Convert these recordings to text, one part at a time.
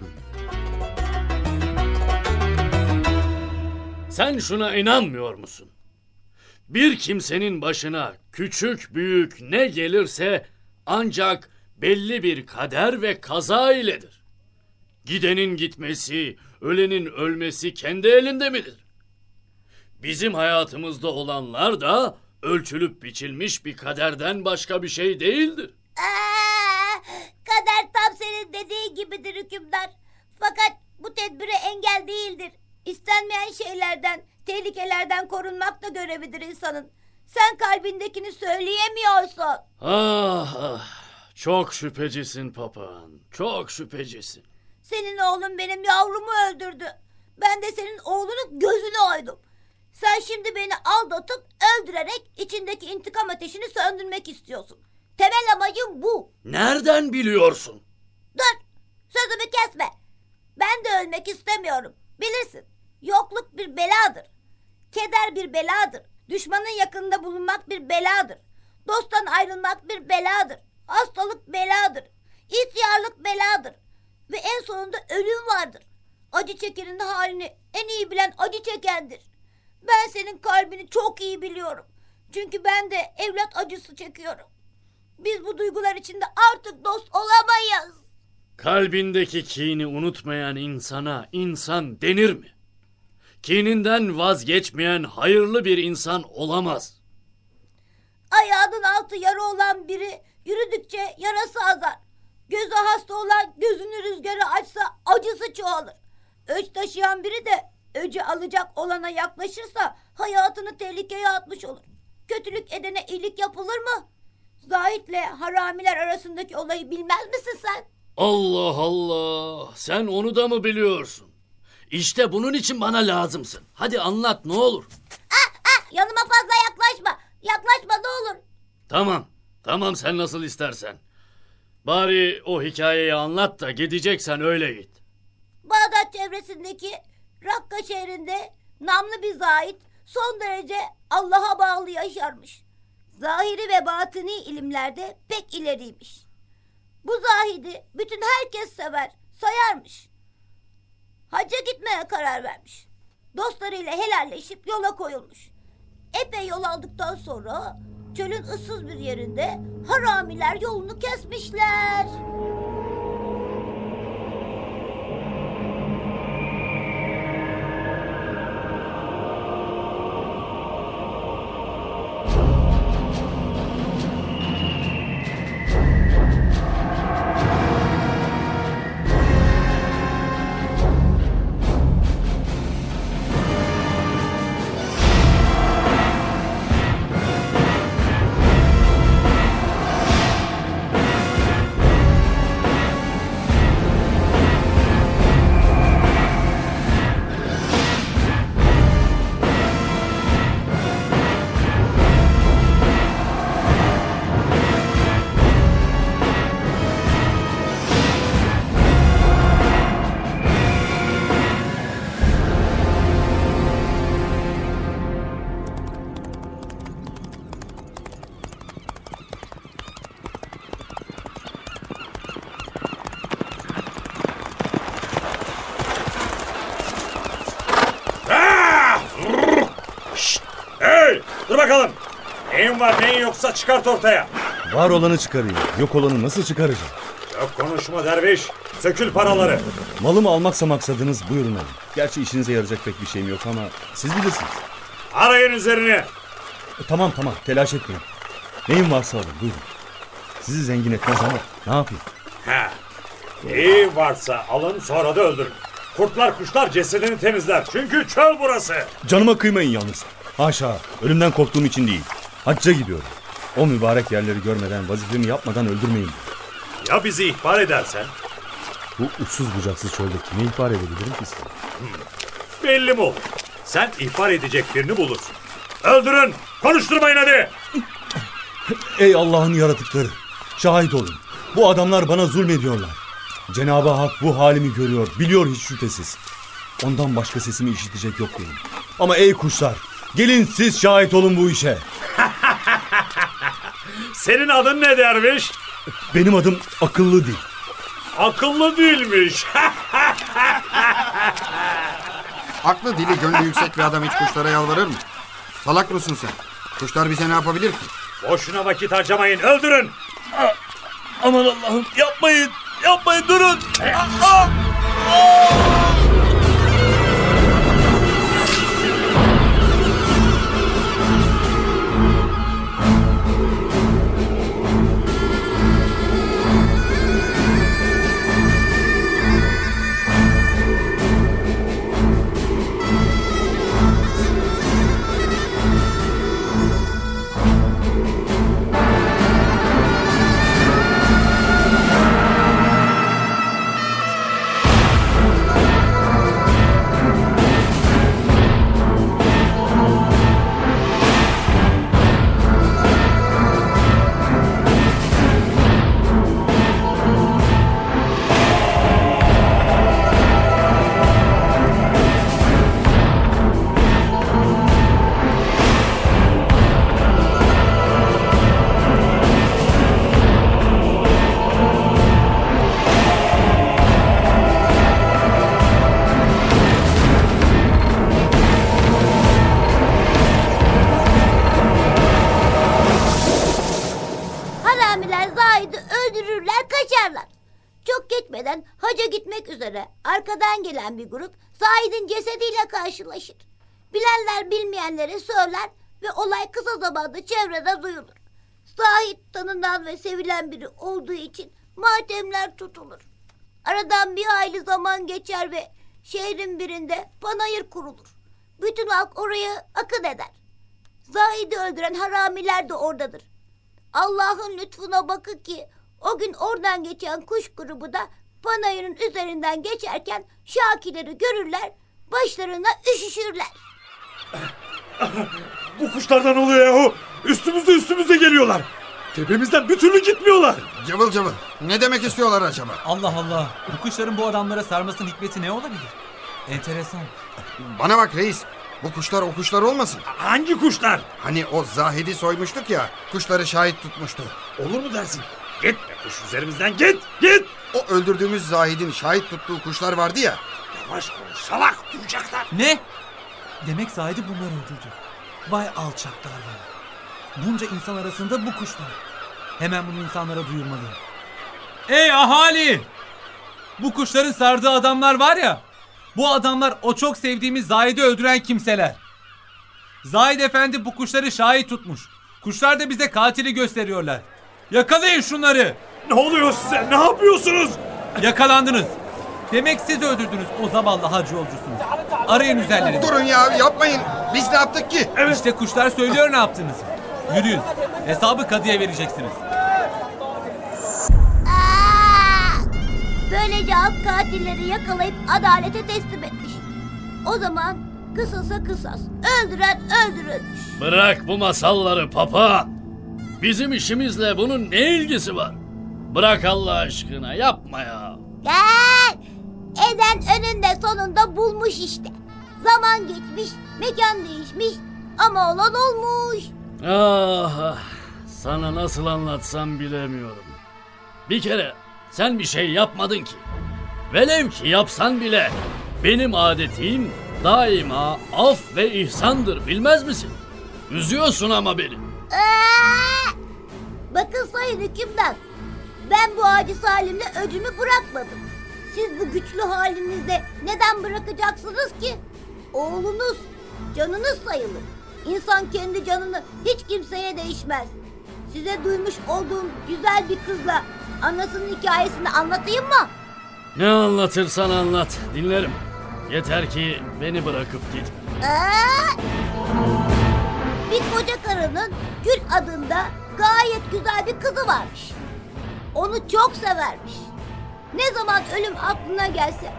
Bölüm Sen şuna inanmıyor musun? Bir kimsenin başına küçük büyük ne gelirse ancak belli bir kader ve kaza iledir. Gidenin gitmesi, ölenin ölmesi kendi elinde midir? Bizim hayatımızda olanlar da ölçülüp biçilmiş bir kaderden başka bir şey değildir. Aa, kader tam senin dediğin gibidir hükümdar. Fakat bu tedbire engel değildir. İstenmeyen şeylerden, tehlikelerden korunmak da görevidir insanın. Sen kalbindekini söyleyemiyorsun. Ah ah, çok şüphecisin papağan, çok şüphecisin. Senin oğlun benim yavrumu öldürdü. Ben de senin oğlunun gözünü oydum. Sen şimdi beni aldatıp öldürerek içindeki intikam ateşini söndürmek istiyorsun. Temel amacım bu. Nereden biliyorsun? Dur, sözümü kesme. Ben de ölmek istemiyorum. Bilirsin, yokluk bir beladır. Keder bir beladır. Düşmanın yakınında bulunmak bir beladır. Dosttan ayrılmak bir beladır. Hastalık beladır. İhtiyarlık beladır. Ve en sonunda ölüm vardır. Acı çekenin halini en iyi bilen acı çekendir. Ben senin kalbini çok iyi biliyorum. Çünkü ben de evlat acısı çekiyorum. Biz bu duygular içinde artık dost olamayız. Kalbindeki kini unutmayan insana insan denir mi? Kininden vazgeçmeyen hayırlı bir insan olamaz. Ayağının altı yara olan biri yürüdükçe yarası azar. Gözü hasta olan gözünü rüzgara açsa acısı çoğalır. Öç taşıyan biri de öcü alacak olana yaklaşırsa hayatını tehlikeye atmış olur. Kötülük edene iyilik yapılır mı? Zahit'le haramiler arasındaki olayı bilmez misin sen? Allah Allah, sen onu da mı biliyorsun? İşte bunun için bana lazımsın. Hadi anlat ne olur. Ah, yanıma fazla yaklaşma. Yaklaşma ne olur. Tamam, tamam sen nasıl istersen. Bari o hikayeyi anlat da gideceksen öyle git. Bağdat çevresindeki Rakka şehrinde namlı bir zahit son derece Allah'a bağlı yaşarmış. Zahiri ve batini ilimlerde pek ileriymiş. Bu zahidi bütün herkes sever, sayarmış. Hacca gitmeye karar vermiş. Dostlarıyla helalleşip yola koyulmuş. Epey yol aldıktan sonra çölün ıssız bir yerinde haramiler yolunu kesmişler. Neyin var neyin yoksa çıkart ortaya. Var olanı çıkarayım. Yok olanı nasıl çıkaracağım? Yok konuşma derviş. Sökül paraları. Malımı almaksa maksadınız buyurun alın. Gerçi işinize yarayacak pek bir şeyim yok ama siz bilirsiniz. Arayın üzerine. E, tamam tamam telaş etmeyin. Neyim varsa alın buyurun. Sizi zengin etmez ama ne yapayım? Ha. İyi varsa alın sonra da öldürün. Kurtlar kuşlar cesedini temizler. Çünkü çöl burası. Canıma kıymayın yalnız. Haşa ölümden korktuğum için değil. Hacca gidiyorum. O mübarek yerleri görmeden vazifemi yapmadan öldürmeyin. Ya bizi ihbar edersen? Bu uçsuz bucaksız çölde kime ihbar edebilirim ki size? Belli mi olur? Sen ihbar edecek birini bulursun. Öldürün. Konuşturmayın hadi. Ey Allah'ın yaratıkları! Şahit olun. Bu adamlar bana zulmediyorlar. Cenab-ı Hak bu halimi görüyor, biliyor hiç şüphesiz. Ondan başka sesimi işitecek yok benim. Ama ey kuşlar, gelin siz şahit olun bu işe. Senin adın ne derviş? Benim adım akıllı değil. akıllı değilmiş. Aklı dili gönlü yüksek bir adam hiç kuşlara yalvarır mı? Salak mısın sen? Kuşlar bize ne yapabilir ki? Boşuna vakit harcamayın öldürün. Aman Allah'ım yapmayın. Yapmayın durun. Haramiler gelen bir grup Zahid'in cesediyle karşılaşır. Bilenler bilmeyenlere söyler ve olay kısa zamanda çevrede duyulur. Zahid tanınan ve sevilen biri olduğu için matemler tutulur. Aradan bir hayli zaman geçer ve şehrin birinde panayır kurulur. Bütün halk oraya akın eder. Zahid'i öldüren haramiler de oradadır. Allah'ın lütfuna bakın ki o gün oradan geçen kuş grubu da panayırın üzerinden geçerken Şakileri görürler, başlarına üşüşürler. Bu kuşlardan oluyor yahu. Üstümüze üstümüze geliyorlar. Tepemizden bir türlü gitmiyorlar. Cıvıl cıvıl. Ne demek istiyorlar acaba? Allah Allah. Bu kuşların bu adamlara sarmasının hikmeti ne olabilir? Enteresan. Bana bak reis. Bu kuşlar o kuşlar olmasın. Hangi kuşlar? Hani o Zahid'i soymuştuk ya. Kuşları şahit tutmuştu. Olur mu dersin? Git be kuş üzerimizden git git. O öldürdüğümüz Zahid'in şahit tuttuğu kuşlar vardı ya. Yavaş konuş salak duyacaklar. Ne? Demek Zahid'i bunlar öldürdü. Vay alçaklar vay. Bunca insan arasında bu kuşlar. Hemen bunu insanlara duyurmalıyım. Ey ahali! Bu kuşların sardığı adamlar var ya. Bu adamlar o çok sevdiğimiz Zahid'i öldüren kimseler. Zahid Efendi bu kuşları şahit tutmuş. Kuşlar da bize katili gösteriyorlar. Yakalayın şunları. Ne oluyor size? Ne yapıyorsunuz? Yakalandınız. Demek siz öldürdünüz o zavallı hacı yolcusunu. Arayın üzerlerinizi. Durun ya yapmayın. Biz ne yaptık ki? İşte kuşlar söylüyor ne yaptığınızı. Yürüyün. Hesabı kadıya vereceksiniz. Aa! Böylece halk katilleri yakalayıp adalete teslim etmiş. O zaman kısasa kısas, öldüren öldürülmüş. Bırak bu masalları papa. Bizim işimizle bunun ne ilgisi var? Bırak Allah aşkına yapma ya. Gel! Eden önünde sonunda bulmuş işte. Zaman geçmiş, mekan değişmiş ama olan olmuş. Ah, ah, sana nasıl anlatsam bilemiyorum. Bir kere sen bir şey yapmadın ki. Velev ki yapsan bile benim adetim daima af ve ihsandır bilmez misin? Üzüyorsun ama beni. Aa! Bakın sayın hükümdar. Ben bu acı salimle öcümü bırakmadım. Siz bu güçlü halinizde neden bırakacaksınız ki? Oğlunuz, canınız sayılır. İnsan kendi canını hiç kimseye değişmez. Size duymuş olduğum güzel bir kızla anasının hikayesini anlatayım mı? Ne anlatırsan anlat dinlerim. Yeter ki beni bırakıp git. Aa! Bir koca karının Gül adında gayet güzel bir kızı varmış. Onu çok severmiş. Ne zaman ölüm aklına gelse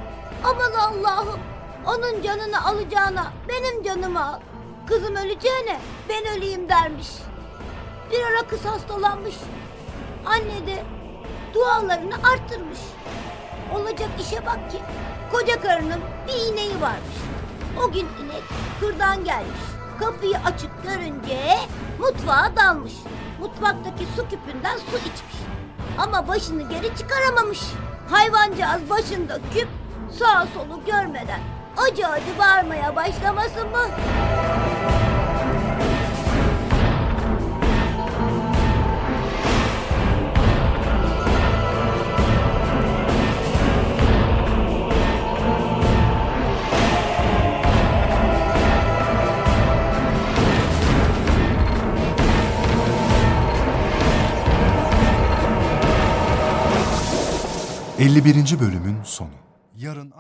aman Allah'ım onun canını alacağına benim canımı al. Kızım öleceğine ben öleyim dermiş. Bir ara kız hastalanmış. Anne de dualarını arttırmış. Olacak işe bak ki koca karının bir ineği varmış. O gün inek kırdan gelmiş. Kapıyı açık görünce mutfağa dalmış. Mutfaktaki su küpünden su içmiş. Ama başını geri çıkaramamış. Hayvancağız başında küp sağ solu görmeden acı acı bağırmaya başlamasın mı? ...51. bölümün sonu. Yarın.